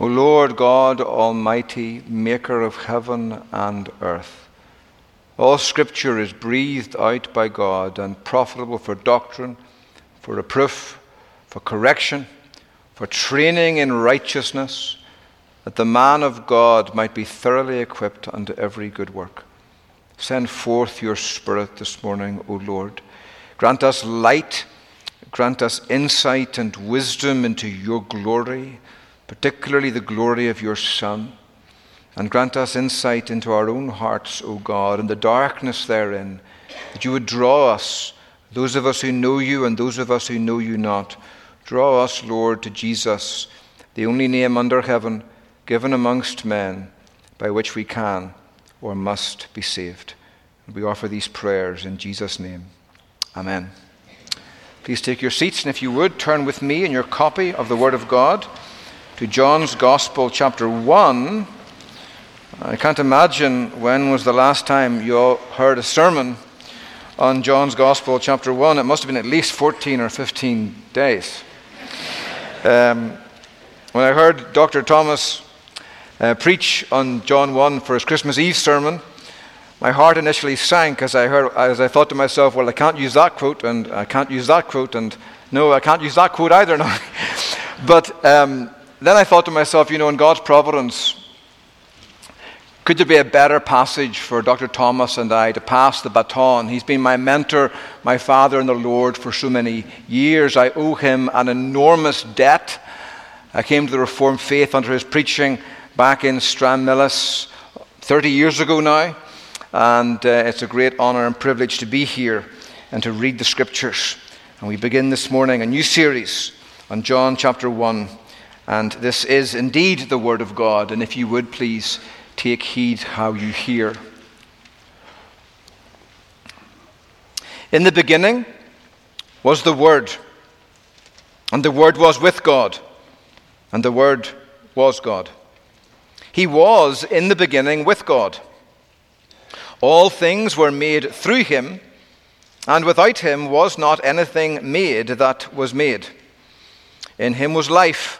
O Lord God Almighty, maker of heaven and earth, all scripture is breathed out by God and profitable for doctrine, for reproof, for correction, for training in righteousness, that the man of God might be thoroughly equipped unto every good work. Send forth your Spirit this morning, O Lord. Grant us light, grant us insight and wisdom into your glory particularly the glory of your Son, and grant us insight into our own hearts, O God, and the darkness therein, that you would draw us, those of us who know you and those of us who know you not. Draw us, Lord, to Jesus, the only name under heaven given amongst men by which we can or must be saved. We offer these prayers in Jesus' name. Amen. Please take your seats, and if you would, turn with me in your copy of the Word of God to John's Gospel, chapter 1. I can't imagine when was the last time you heard a sermon on John's Gospel, chapter 1. It must have been at least 14 or 15 days. Um, when I heard Dr. Thomas uh, preach on John 1 for his Christmas Eve sermon, my heart initially sank as I, heard, as I thought to myself, well, I can't use that quote, and I can't use that quote, and no, I can't use that quote either but um, then I thought to myself, you know, in God's providence, could there be a better passage for Dr. Thomas and I to pass the baton? He's been my mentor, my father in the Lord for so many years. I owe him an enormous debt. I came to the Reformed faith under his preaching back in Stranmillis 30 years ago now. And uh, it's a great honor and privilege to be here and to read the scriptures. And we begin this morning a new series on John chapter 1 and this is indeed the Word of God. And if you would please take heed how you hear. In the beginning was the Word, and the Word was with God, and the Word was God. He was in the beginning with God. All things were made through him, and without him was not anything made that was made. In him was life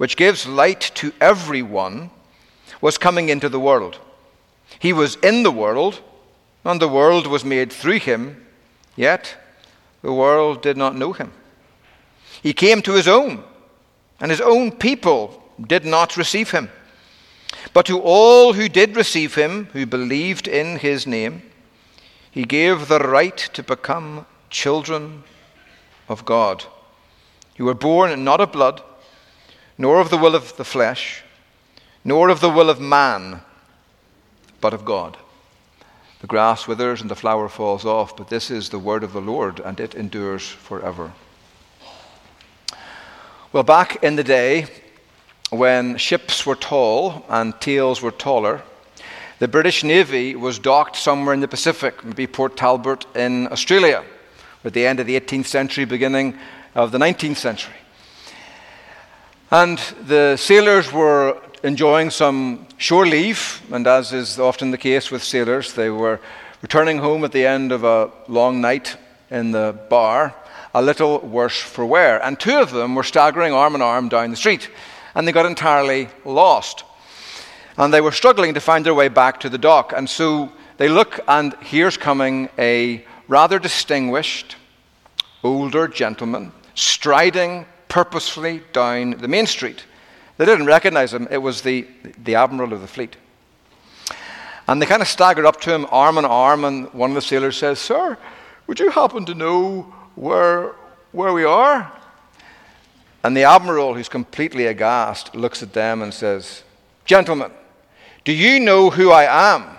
which gives light to everyone, was coming into the world. He was in the world, and the world was made through him, yet the world did not know him. He came to his own, and his own people did not receive him. But to all who did receive him, who believed in his name, he gave the right to become children of God, who were born not of blood nor of the will of the flesh, nor of the will of man, but of God. The grass withers and the flower falls off, but this is the word of the Lord, and it endures forever. Well, back in the day, when ships were tall and tails were taller, the British Navy was docked somewhere in the Pacific, maybe Port Talbot in Australia, at the end of the 18th century, beginning of the 19th century. And the sailors were enjoying some shore leave, and as is often the case with sailors, they were returning home at the end of a long night in the bar, a little worse for wear. And two of them were staggering arm in arm down the street, and they got entirely lost. And they were struggling to find their way back to the dock. And so they look, and here's coming a rather distinguished older gentleman striding purposefully down the main street. They didn't recognize him, it was the, the admiral of the fleet. And they kind of staggered up to him, arm in arm, and one of the sailors says, Sir, would you happen to know where, where we are? And the admiral, who's completely aghast, looks at them and says, Gentlemen, do you know who I am?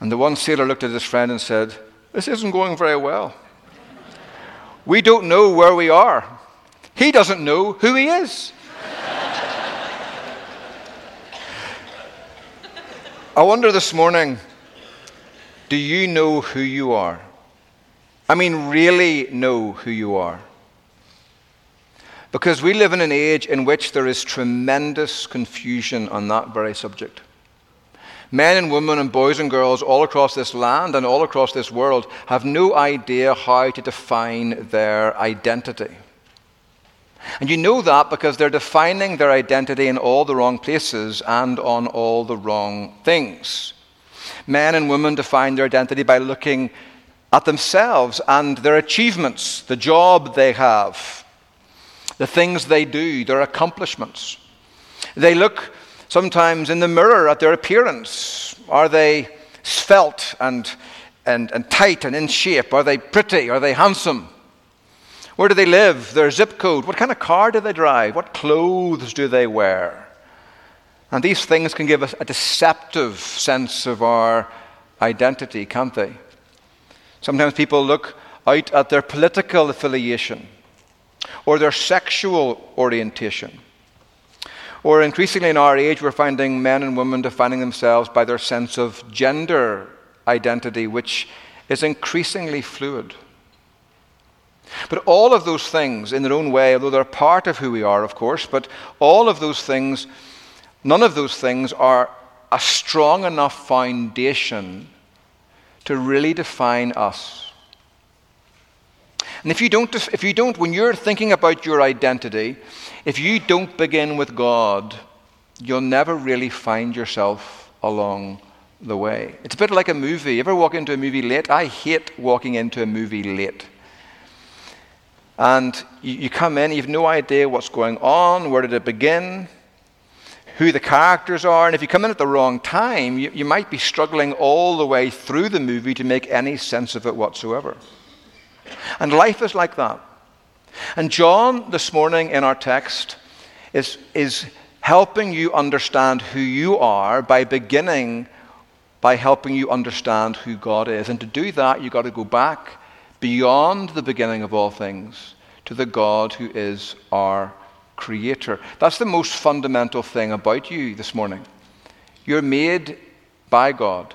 And the one sailor looked at his friend and said, This isn't going very well. We don't know where we are. He doesn't know who he is. I wonder this morning do you know who you are? I mean, really know who you are. Because we live in an age in which there is tremendous confusion on that very subject. Men and women and boys and girls all across this land and all across this world have no idea how to define their identity. And you know that because they're defining their identity in all the wrong places and on all the wrong things. Men and women define their identity by looking at themselves and their achievements, the job they have, the things they do, their accomplishments. They look sometimes in the mirror at their appearance. Are they svelte and, and, and tight and in shape? Are they pretty? Are they handsome? Where do they live? Their zip code? What kind of car do they drive? What clothes do they wear? And these things can give us a deceptive sense of our identity, can't they? Sometimes people look out at their political affiliation or their sexual orientation. Or increasingly in our age, we're finding men and women defining themselves by their sense of gender identity, which is increasingly fluid. But all of those things, in their own way, although they're part of who we are, of course, but all of those things, none of those things are a strong enough foundation to really define us. And if you don't, if you don't, when you're thinking about your identity, if you don't begin with God, you'll never really find yourself along the way. It's a bit like a movie. You ever walk into a movie late? I hate walking into a movie late. And you, you come in, you have no idea what's going on, where did it begin, who the characters are. And if you come in at the wrong time, you, you might be struggling all the way through the movie to make any sense of it whatsoever. And life is like that. And John, this morning in our text, is, is helping you understand who you are by beginning by helping you understand who God is. And to do that, you've got to go back beyond the beginning of all things to the God who is our Creator. That's the most fundamental thing about you this morning. You're made by God,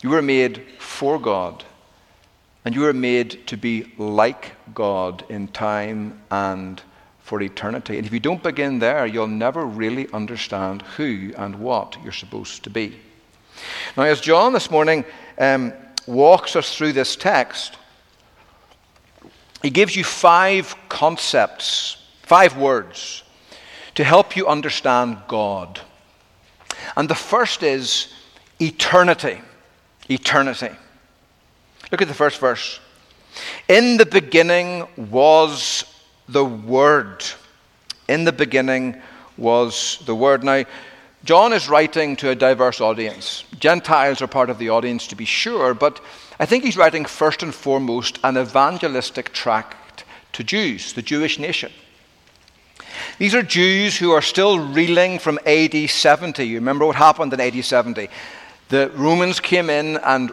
you were made for God, and you were made to be like God in time and for eternity. And if you don't begin there, you'll never really understand who and what you're supposed to be. Now, as John this morning um, walks us through this text, he gives you five concepts, five words to help you understand God. And the first is eternity. Eternity. Look at the first verse. In the beginning was the Word. In the beginning was the Word. Now, John is writing to a diverse audience. Gentiles are part of the audience, to be sure, but I think he's writing first and foremost an evangelistic tract to Jews, the Jewish nation. These are Jews who are still reeling from AD 70. You remember what happened in AD 70? The Romans came in and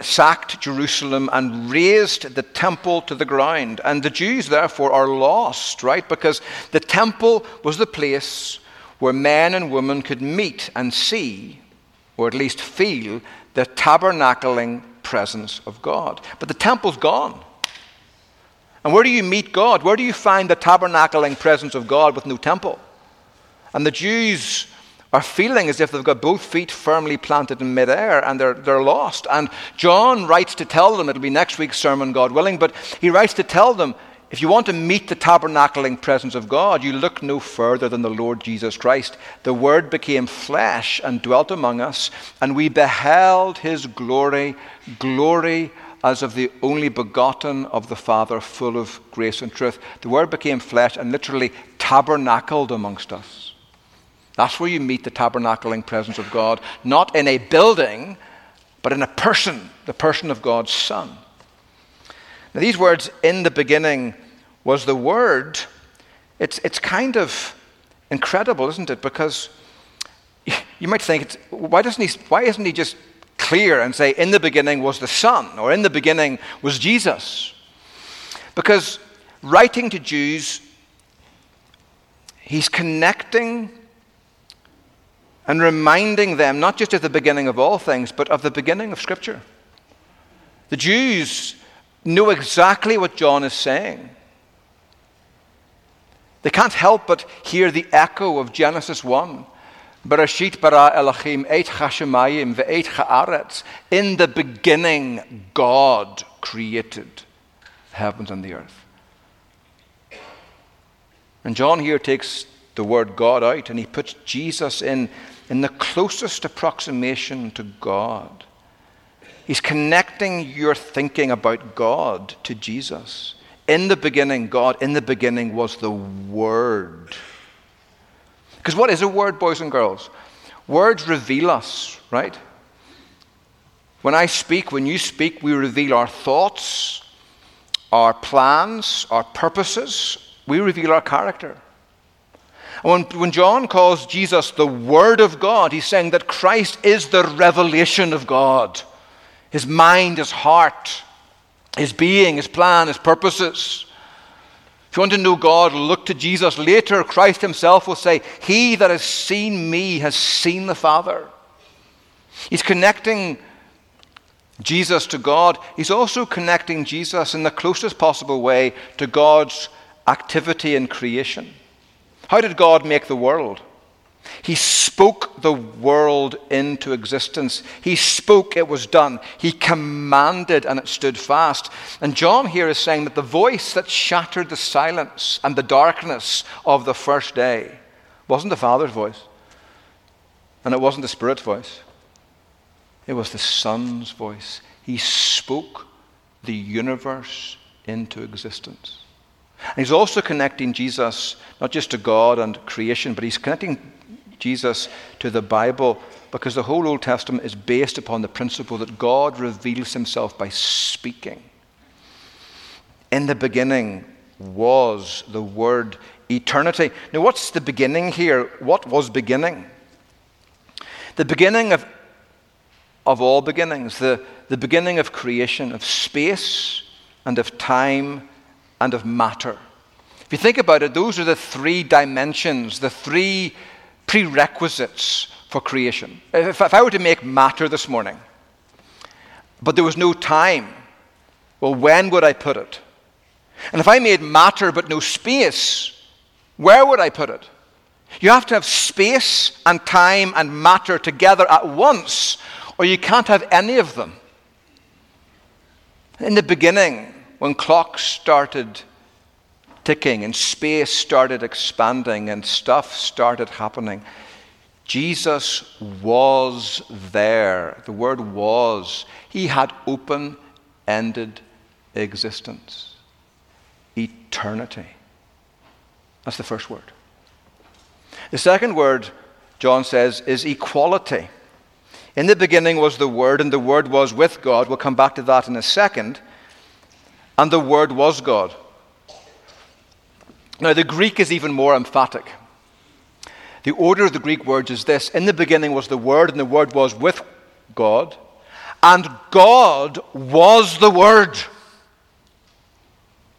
sacked Jerusalem and razed the temple to the ground. And the Jews, therefore, are lost, right? Because the temple was the place where men and women could meet and see, or at least feel, the tabernacling presence of God. But the temple's gone. And where do you meet God? Where do you find the tabernacling presence of God with no temple? And the Jews are feeling as if they've got both feet firmly planted in midair and they're, they're lost. And John writes to tell them, it'll be next week's sermon, God willing, but he writes to tell them if you want to meet the tabernacling presence of God, you look no further than the Lord Jesus Christ. The Word became flesh and dwelt among us, and we beheld his glory, glory as of the only begotten of the Father, full of grace and truth. The Word became flesh and literally tabernacled amongst us. That's where you meet the tabernacling presence of God, not in a building, but in a person, the person of God's Son. Now, these words, in the beginning was the Word, it's, it's kind of incredible, isn't it? Because you might think, why, doesn't he, why isn't he just clear and say, in the beginning was the Son, or in the beginning was Jesus? Because writing to Jews, he's connecting and reminding them not just of the beginning of all things, but of the beginning of Scripture. The Jews know exactly what John is saying. They can't help but hear the echo of Genesis 1. Bereshit bara Elohim et chashemayim ve'et cha'aretz. In the beginning, God created heavens and the earth. And John here takes the word God out and he puts Jesus in, in the closest approximation to God. He's connecting your thinking about God to Jesus. In the beginning, God, in the beginning was the Word. Because what is a word, boys and girls? Words reveal us, right? When I speak, when you speak, we reveal our thoughts, our plans, our purposes. We reveal our character. When, when John calls Jesus the Word of God, he's saying that Christ is the revelation of God his mind, his heart, his being, his plan, his purposes. If you want to know God, look to Jesus. Later, Christ himself will say, He that has seen me has seen the Father. He's connecting Jesus to God. He's also connecting Jesus in the closest possible way to God's activity in creation. How did God make the world? He spoke the world into existence. He spoke, it was done. He commanded, and it stood fast. And John here is saying that the voice that shattered the silence and the darkness of the first day wasn't the Father's voice, and it wasn't the Spirit's voice, it was the Son's voice. He spoke the universe into existence. And he's also connecting Jesus not just to God and creation, but he's connecting Jesus to the Bible because the whole Old Testament is based upon the principle that God reveals himself by speaking. In the beginning was the word eternity. Now, what's the beginning here? What was beginning? The beginning of, of all beginnings, the, the beginning of creation, of space and of time and of matter. If you think about it, those are the three dimensions, the three prerequisites for creation. If, if I were to make matter this morning, but there was no time, well, when would I put it? And if I made matter but no space, where would I put it? You have to have space and time and matter together at once, or you can't have any of them. In the beginning, when clocks started ticking and space started expanding and stuff started happening. Jesus was there. The word was. He had open ended existence, eternity. That's the first word. The second word, John says, is equality. In the beginning was the Word, and the Word was with God. We'll come back to that in a second. And the Word was God. Now, the Greek is even more emphatic. The order of the Greek words is this In the beginning was the Word, and the Word was with God, and God was the Word.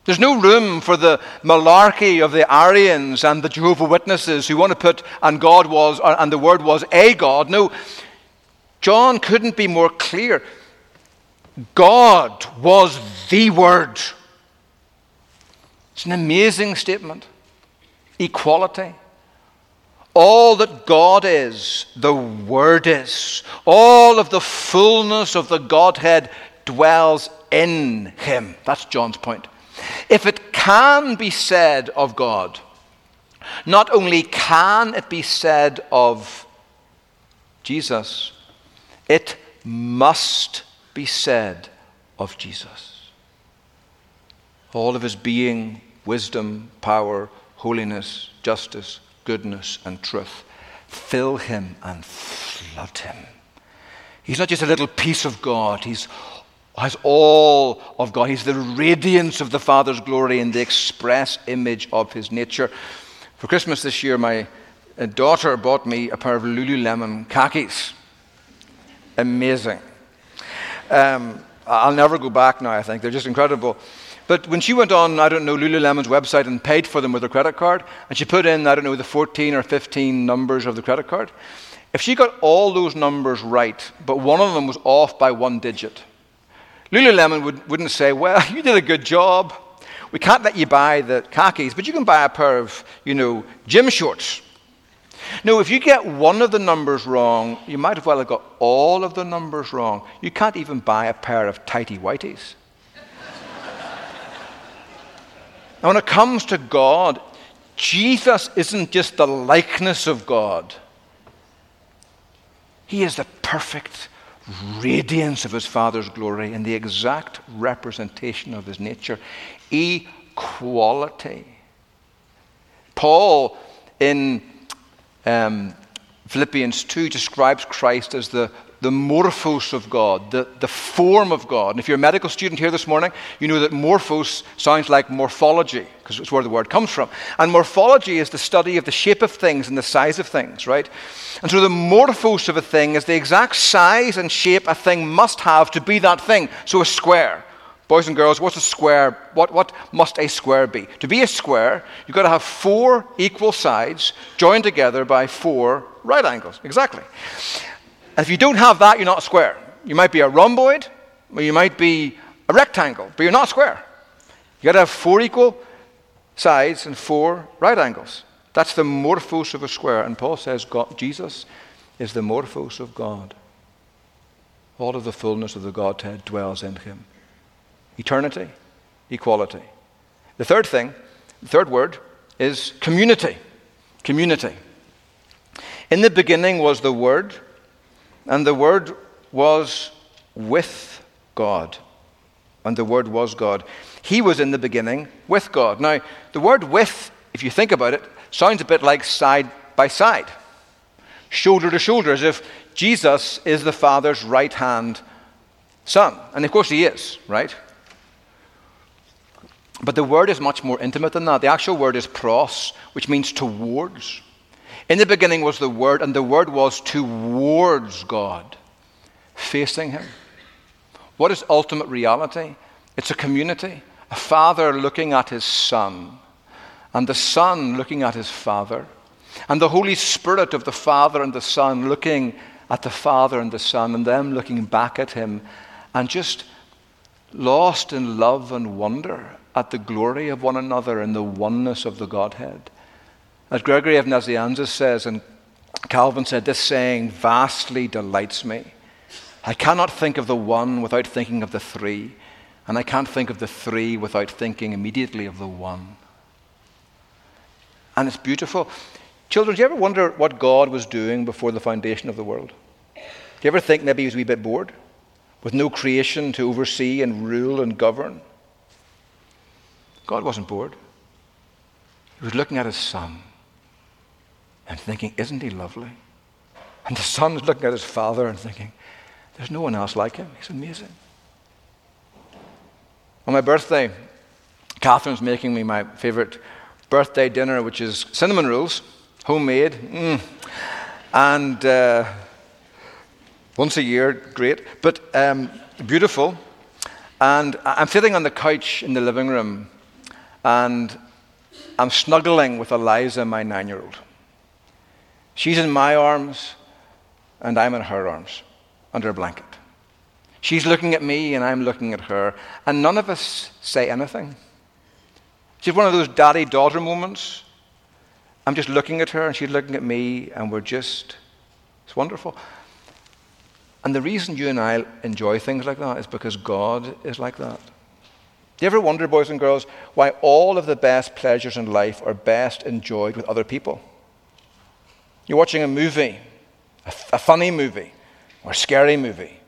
There's no room for the malarkey of the Arians and the Jehovah Witnesses who want to put, and God was, and the Word was a God. No, John couldn't be more clear. God was the Word. It's an amazing statement. Equality. All that God is, the Word is. All of the fullness of the Godhead dwells in Him. That's John's point. If it can be said of God, not only can it be said of Jesus, it must be said of Jesus all of his being, wisdom, power, holiness, justice, goodness, and truth. Fill him and flood him. He's not just a little piece of God, he's has all of God. He's the radiance of the Father's glory and the express image of his nature. For Christmas this year, my uh, daughter bought me a pair of Lululemon khakis. Amazing. Um, I'll never go back now, I think. They're just incredible. But when she went on, I don't know, Lululemon's website and paid for them with her credit card, and she put in, I don't know, the 14 or 15 numbers of the credit card, if she got all those numbers right, but one of them was off by one digit, Lululemon would, wouldn't say, Well, you did a good job. We can't let you buy the khakis, but you can buy a pair of, you know, gym shorts. No, if you get one of the numbers wrong, you might as well have got all of the numbers wrong. You can't even buy a pair of tighty whities. Now, when it comes to God, Jesus isn't just the likeness of God, He is the perfect radiance of His Father's glory and the exact representation of His nature. Equality. Paul, in um, Philippians 2 describes Christ as the, the morphos of God, the, the form of God. And if you're a medical student here this morning, you know that morphos sounds like morphology, because it's where the word comes from. And morphology is the study of the shape of things and the size of things, right? And so the morphos of a thing is the exact size and shape a thing must have to be that thing. So a square. Boys and girls, what's a square? What, what must a square be? To be a square, you've got to have four equal sides joined together by four right angles. Exactly. If you don't have that, you're not a square. You might be a rhomboid, or you might be a rectangle, but you're not a square. You've got to have four equal sides and four right angles. That's the morphos of a square. And Paul says God, Jesus is the morphos of God. All of the fullness of the Godhead dwells in him eternity, equality. The third thing, the third word, is community. Community. In the beginning was the Word, and the Word was with God. And the Word was God. He was in the beginning with God. Now, the word with, if you think about it, sounds a bit like side by side, shoulder to shoulder, as if Jesus is the Father's right hand son. And of course, he is, right? But the word is much more intimate than that. The actual word is pros, which means towards. In the beginning was the Word, and the Word was towards God, facing Him. What is ultimate reality? It's a community. A father looking at his son, and the son looking at his father, and the Holy Spirit of the Father and the Son looking at the Father and the Son, and them looking back at him, and just lost in love and wonder at the glory of one another and the oneness of the Godhead. As Gregory of Nazianzus says, and Calvin said, this saying vastly delights me. I cannot think of the one without thinking of the three, and I can't think of the three without thinking immediately of the one. And it's beautiful. Children, do you ever wonder what God was doing before the foundation of the world? Do you ever think maybe he was a wee bit bored? With no creation to oversee and rule and govern? God wasn't bored. He was looking at his son and thinking, Isn't he lovely? And the son was looking at his father and thinking, There's no one else like him. He's amazing. On my birthday, Catherine's making me my favorite birthday dinner, which is cinnamon rolls, homemade. Mm. And uh, once a year, great, but um, beautiful. And I'm sitting on the couch in the living room, and I'm snuggling with Eliza, my nine year old. She's in my arms, and I'm in her arms under a blanket. She's looking at me, and I'm looking at her, and none of us say anything. She's one of those daddy daughter moments. I'm just looking at her, and she's looking at me, and we're just, it's wonderful. And the reason you and I enjoy things like that is because God is like that. Do you ever wonder, boys and girls, why all of the best pleasures in life are best enjoyed with other people? You're watching a movie, a, funny movie, or a scary movie,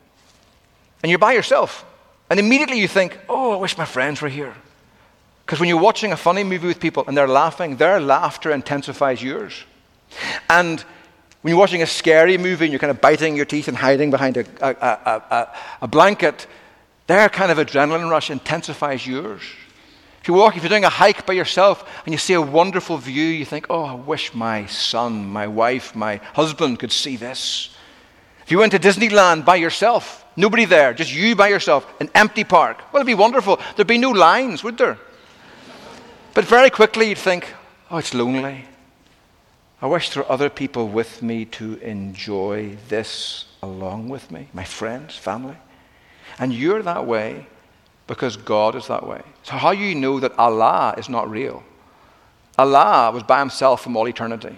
and you're by yourself. And immediately you think, oh, I wish my friends were here. Because when you're watching a funny movie with people and they're laughing, their laughter intensifies yours. And when you're watching a scary movie and you're kind of biting your teeth and hiding behind a, a, a, a blanket, their kind of adrenaline rush intensifies yours. If you walk, if you're doing a hike by yourself and you see a wonderful view, you think, oh, I wish my son, my wife, my husband could see this. If you went to Disneyland by yourself, nobody there, just you by yourself, an empty park, well, it'd be wonderful. There'd be no lines, would there? But very quickly you'd think, oh, it's lonely. I wish there were other people with me to enjoy this along with me, my friends, family. And you're that way because God is that way. So, how do you know that Allah is not real? Allah was by himself from all eternity.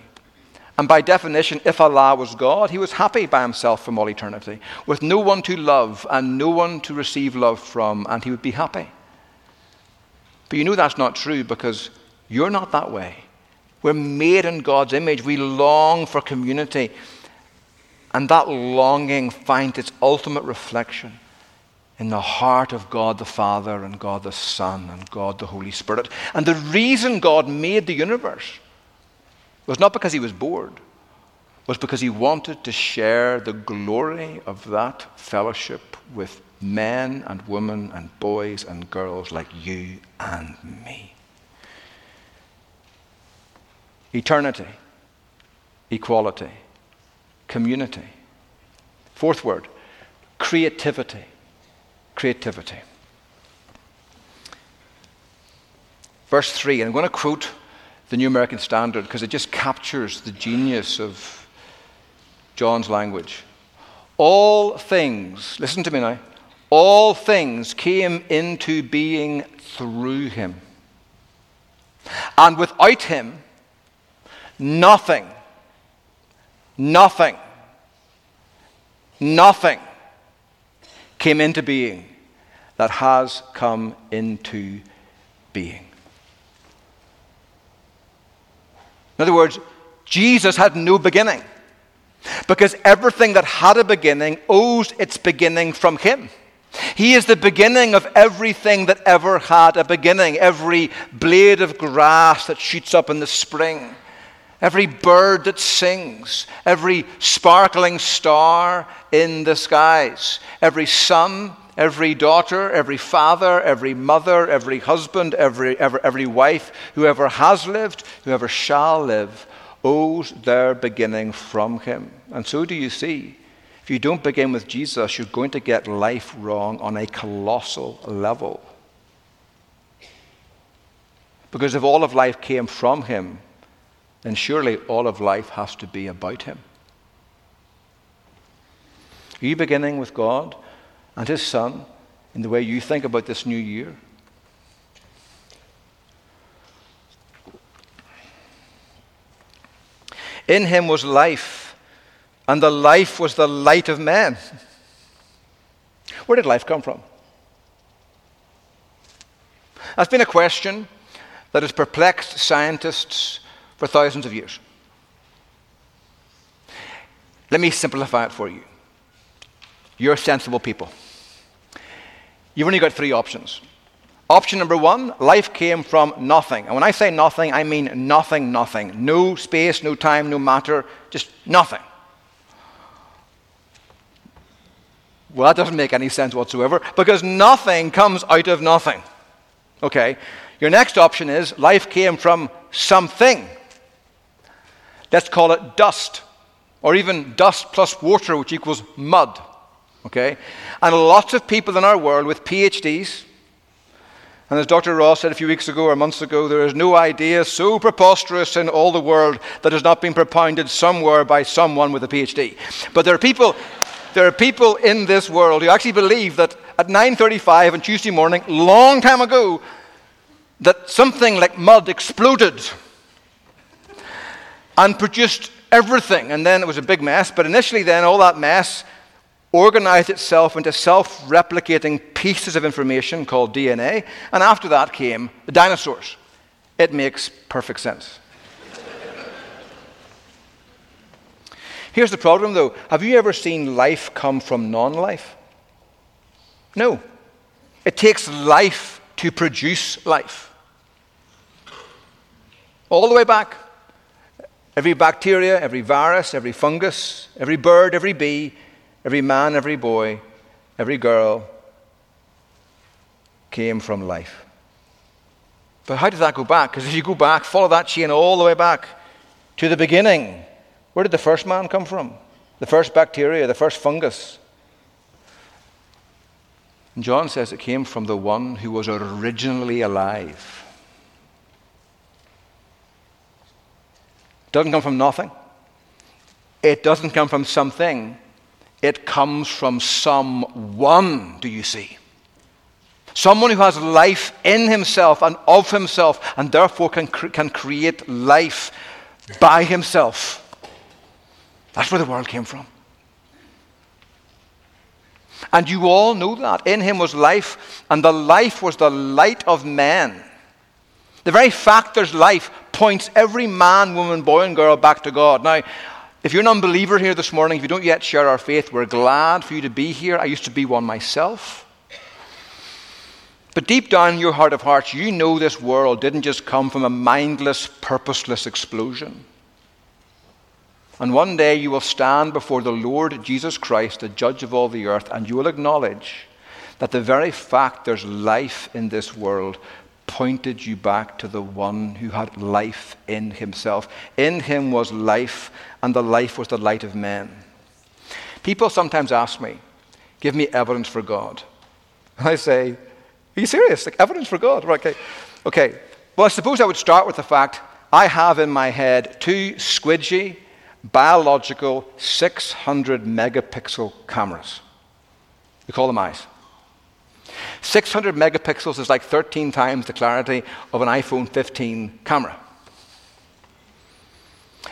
And by definition, if Allah was God, he was happy by himself from all eternity, with no one to love and no one to receive love from, and he would be happy. But you know that's not true because you're not that way. We're made in God's image. We long for community. And that longing finds its ultimate reflection in the heart of God the Father and God the Son and God the Holy Spirit. And the reason God made the universe was not because he was bored, was because he wanted to share the glory of that fellowship with men and women and boys and girls like you and me. Eternity, equality, community. Fourth word, creativity creativity. Verse 3, and I'm going to quote the New American Standard because it just captures the genius of John's language. All things, listen to me now, all things came into being through him. And without him, nothing, nothing, nothing came into being that has come into being. In other words, Jesus had no beginning because everything that had a beginning owes its beginning from Him. He is the beginning of everything that ever had a beginning, every blade of grass that shoots up in the spring every bird that sings, every sparkling star in the skies, every son, every daughter, every father, every mother, every husband, every, every, every wife, whoever has lived, whoever shall live, owes their beginning from him. And so do you see. If you don't begin with Jesus, you're going to get life wrong on a colossal level. Because if all of life came from him, then surely all of life has to be about Him. Are you beginning with God and His Son in the way you think about this new year? In Him was life, and the life was the light of men. Where did life come from? That's been a question that has perplexed scientists for thousands of years. Let me simplify it for you. You're sensible people. You've only got three options. Option number one life came from nothing. And when I say nothing, I mean nothing, nothing. No space, no time, no matter, just nothing. Well, that doesn't make any sense whatsoever because nothing comes out of nothing. Okay? Your next option is life came from something. Let's call it dust, or even dust plus water, which equals mud. Okay? And lots of people in our world with PhDs, and as Dr. Ross said a few weeks ago or months ago, there is no idea so preposterous in all the world that has not been propounded somewhere by someone with a PhD. But there are people, there are people in this world who actually believe that at 9:35 on Tuesday morning, long time ago, that something like mud exploded and produced everything. And then it was a big mess. But initially, then, all that mess organized itself into self replicating pieces of information called DNA. And after that came the dinosaurs. It makes perfect sense. Here's the problem, though. Have you ever seen life come from non life? No. It takes life to produce life. All the way back. Every bacteria, every virus, every fungus, every bird, every bee, every man, every boy, every girl came from life. But how does that go back? Because if you go back, follow that chain all the way back to the beginning, where did the first man come from? The first bacteria, the first fungus. And John says it came from the one who was originally alive. It doesn't come from nothing. It doesn't come from something. It comes from someone, do you see? Someone who has life in himself and of himself, and therefore can, can create life by himself. That's where the world came from. And you all know that. In him was life, and the life was the light of men. The very fact there's life points every man, woman, boy, and girl back to God. Now, if you're an unbeliever here this morning, if you don't yet share our faith, we're glad for you to be here. I used to be one myself. But deep down in your heart of hearts, you know this world didn't just come from a mindless, purposeless explosion. And one day you will stand before the Lord Jesus Christ, the judge of all the earth, and you will acknowledge that the very fact there's life in this world pointed you back to the one who had life in himself. In him was life, and the life was the light of men. People sometimes ask me, Give me evidence for God. And I say, Are you serious? Like evidence for God? Okay. Okay. Well, I suppose I would start with the fact I have in my head two squidgy, biological 600 megapixel cameras. We call them eyes. 600 megapixels is like 13 times the clarity of an iPhone 15 camera.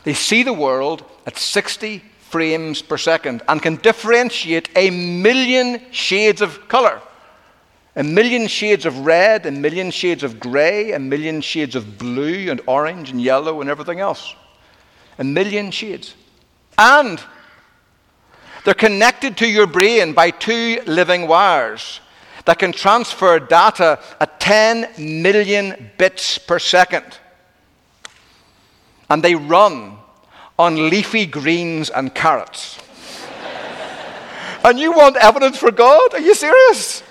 They see the world at 60 frames per second and can differentiate a million shades of color. A million shades of red, a million shades of grey, a million shades of blue and orange and yellow and everything else. A million shades. And they're connected to your brain by two living wires that can transfer data at 10 million bits per second. And they run on leafy greens and carrots. and you want evidence for God? Are you serious?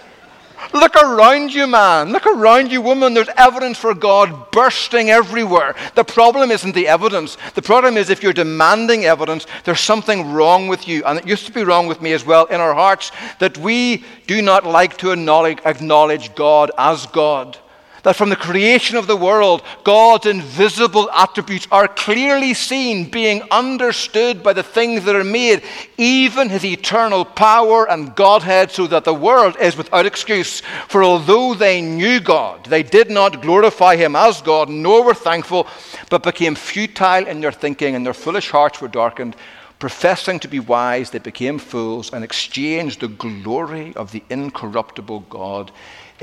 Look around you, man. Look around you, woman. There's evidence for God bursting everywhere. The problem isn't the evidence. The problem is if you're demanding evidence, there's something wrong with you. And it used to be wrong with me as well in our hearts that we do not like to acknowledge God as God that from the creation of the world, God's invisible attributes are clearly seen, being understood by the things that are made, even his eternal power and Godhead, so that the world is without excuse. For although they knew God, they did not glorify him as God, nor were thankful, but became futile in their thinking, and their foolish hearts were darkened. Professing to be wise, they became fools and exchanged the glory of the incorruptible God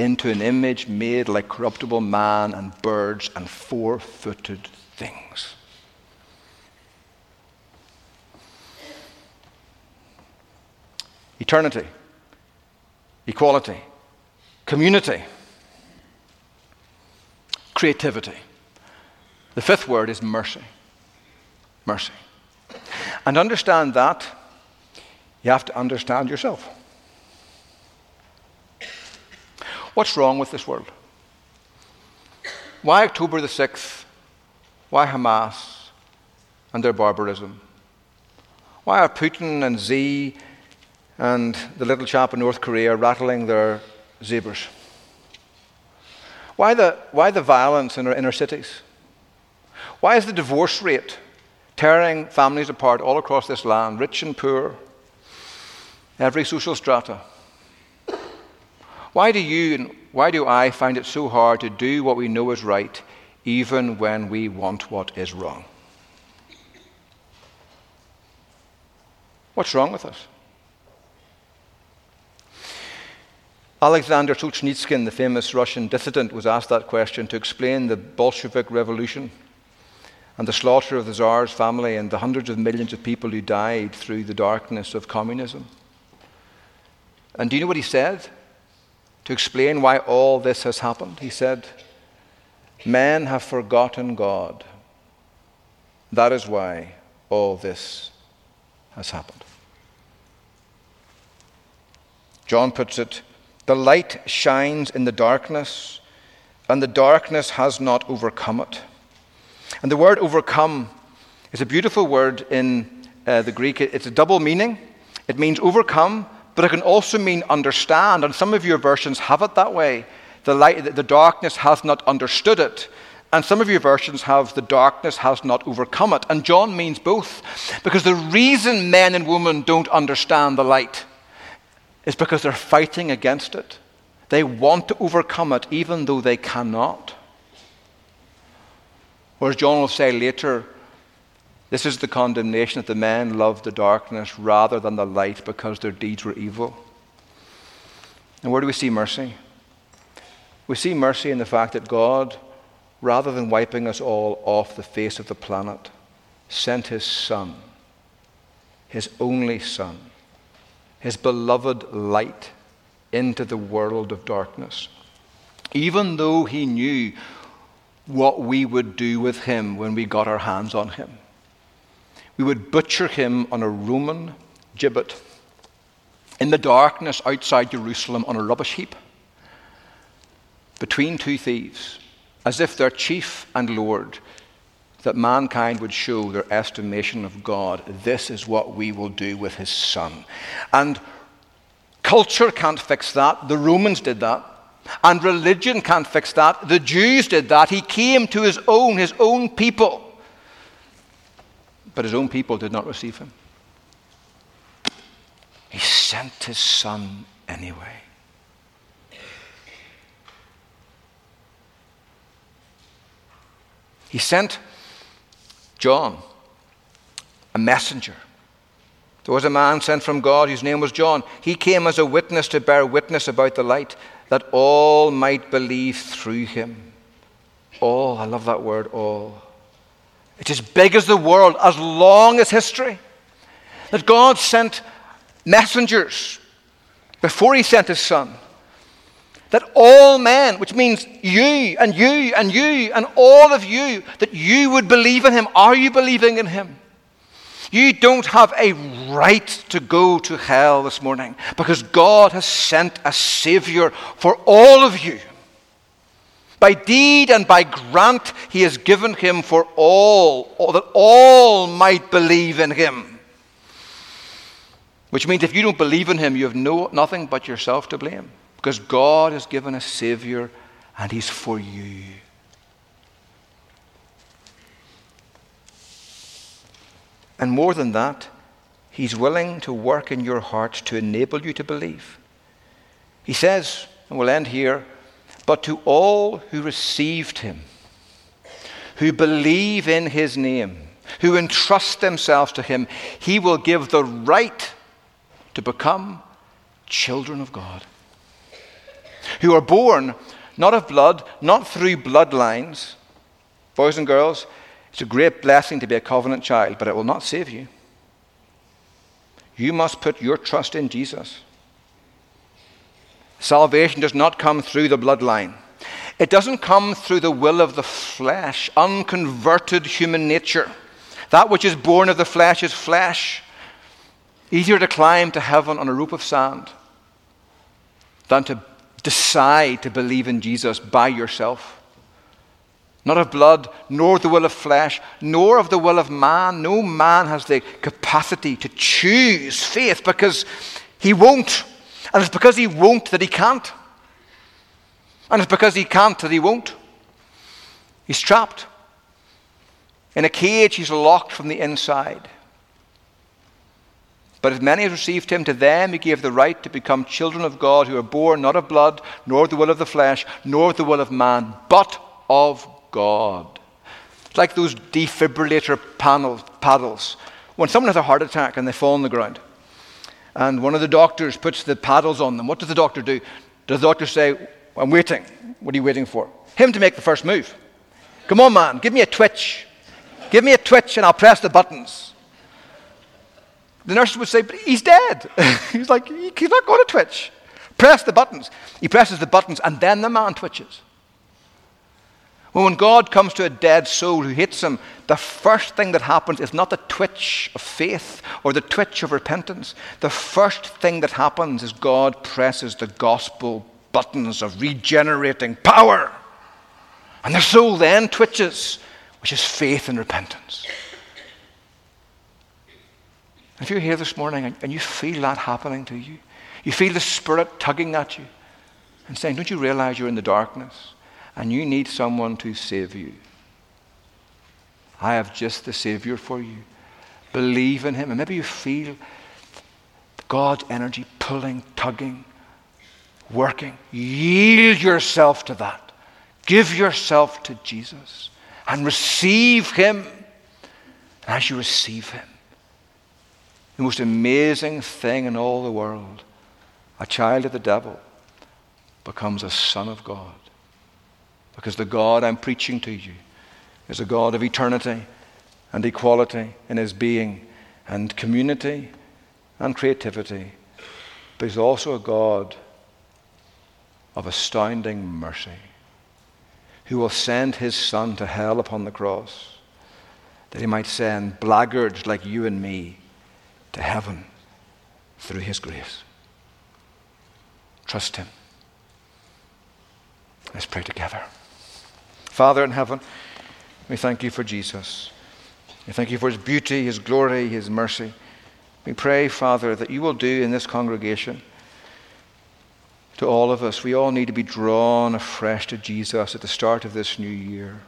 into an image made like corruptible man and birds and four footed things. Eternity, equality, community, creativity. The fifth word is mercy. Mercy. And understand that, you have to understand yourself. What's wrong with this world? Why October the 6th? Why Hamas and their barbarism? Why are Putin and Xi and the little chap in North Korea rattling their zebras? Why the, why the violence in our inner cities? Why is the divorce rate tearing families apart all across this land, rich and poor, every social strata? Why do you and why do I find it so hard to do what we know is right, even when we want what is wrong? What's wrong with us? Alexander Solzhenitsyn, the famous Russian dissident, was asked that question to explain the Bolshevik Revolution and the slaughter of the Tsar's family and the hundreds of millions of people who died through the darkness of communism. And do you know what he said? To explain why all this has happened. He said, Men have forgotten God. That is why all this has happened. John puts it the light shines in the darkness, and the darkness has not overcome it. And the word overcome is a beautiful word in uh, the Greek. It's a double meaning. It means overcome, but it can also mean understand. And some of your versions have it that way. The, light, the darkness has not understood it. And some of your versions have the darkness has not overcome it. And John means both. Because the reason men and women don't understand the light is because they're fighting against it. They want to overcome it even though they cannot. Whereas John will say later, this is the condemnation that the men loved the darkness rather than the light because their deeds were evil. And where do we see mercy? We see mercy in the fact that God rather than wiping us all off the face of the planet, sent his Son, his only Son, his beloved light, into the world of darkness. Even though he knew what we would do with him when we got our hands on him. We would butcher him on a Roman gibbet in the darkness outside Jerusalem on a rubbish heap between two thieves as if their chief and Lord, that mankind would show their estimation of God. This is what we will do with his son. And culture can't fix that. The Romans did that. And religion can't fix that. The Jews did that. He came to his own, his own people. But his own people did not receive him. He sent his son anyway. He sent John, a messenger. There was a man sent from God whose name was John. He came as a witness to bear witness about the light, that all might believe through him. All, I love that word, all. It's as big as the world, as long as history. That God sent messengers before he sent his son that all men, which means you and you and you and all of you, that you would believe in him. Are you believing in him? You don't have a right to go to hell this morning because God has sent a Savior for all of you. By deed and by grant, He has given Him for all, that all might believe in Him. Which means if you don't believe in Him, you have no, nothing but yourself to blame. Because God has given a Savior and He's for you. And more than that, He's willing to work in your heart to enable you to believe. He says, and we'll end here, but to all who received Him, who believe in His name, who entrust themselves to Him, He will give the right to become children of God who are born not of blood, not through bloodlines. Boys and girls, it's a great blessing to be a covenant child, but it will not save you. You must put your trust in Jesus. Salvation does not come through the bloodline. It doesn't come through the will of the flesh, unconverted human nature. That which is born of the flesh is flesh. Easier to climb to heaven on a rope of sand than to decide to believe in Jesus by yourself. Not of blood, nor the will of flesh, nor of the will of man. No man has the capacity to choose faith because he won't. And it's because he won't that he can't. And it's because he can't that he won't. He's trapped. In a cage, he's locked from the inside. But as many as received him, to them he gave the right to become children of God, who are born not of blood, nor the will of the flesh, nor the will of man, but of God. It's like those defibrillator panels, paddles. When someone has a heart attack and they fall on the ground, and one of the doctors puts the paddles on them, what does the doctor do? Does the doctor say, I'm waiting? What are you waiting for? Him to make the first move. Come on, man, give me a twitch. Give me a twitch and I'll press the buttons. The nurses would say, but he's dead. he's like, he's not going to twitch. Press the buttons. He presses the buttons, and then the man twitches. Well, when God comes to a dead soul who hits him, the first thing that happens is not the twitch of faith or the twitch of repentance. The first thing that happens is God presses the gospel buttons of regenerating power. And the soul then twitches, which is faith and repentance. If you're here this morning and you feel that happening to you, you feel the Spirit tugging at you and saying, Don't you realize you're in the darkness? And you need someone to save you, I have just the Savior for you. Believe in Him. And maybe you feel God's energy pulling, tugging, working. Yield yourself to that. Give yourself to Jesus and receive Him. And as you receive Him, the most amazing thing in all the world, a child of the devil becomes a son of God. Because the God I'm preaching to you is a God of eternity and equality in his being and community and creativity, but he's also a God of astounding mercy who will send his Son to hell upon the cross that he might send blackguards like you and me to heaven through his grace. Trust him. Let's pray together. Father in heaven, we thank you for Jesus. We thank you for his beauty, his glory, his mercy. We pray, Father, that you will do in this congregation to all of us. We all need to be drawn afresh to Jesus at the start of this new year.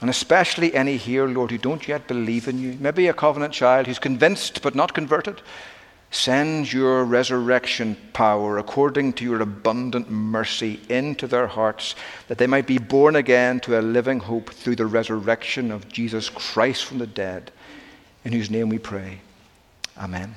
And especially any here, Lord, who don't yet believe in you. Maybe a covenant child who's convinced but not converted. Send your resurrection power according to your abundant mercy into their hearts, that they might be born again to a living hope through the resurrection of Jesus Christ from the dead, in whose name we pray. Amen.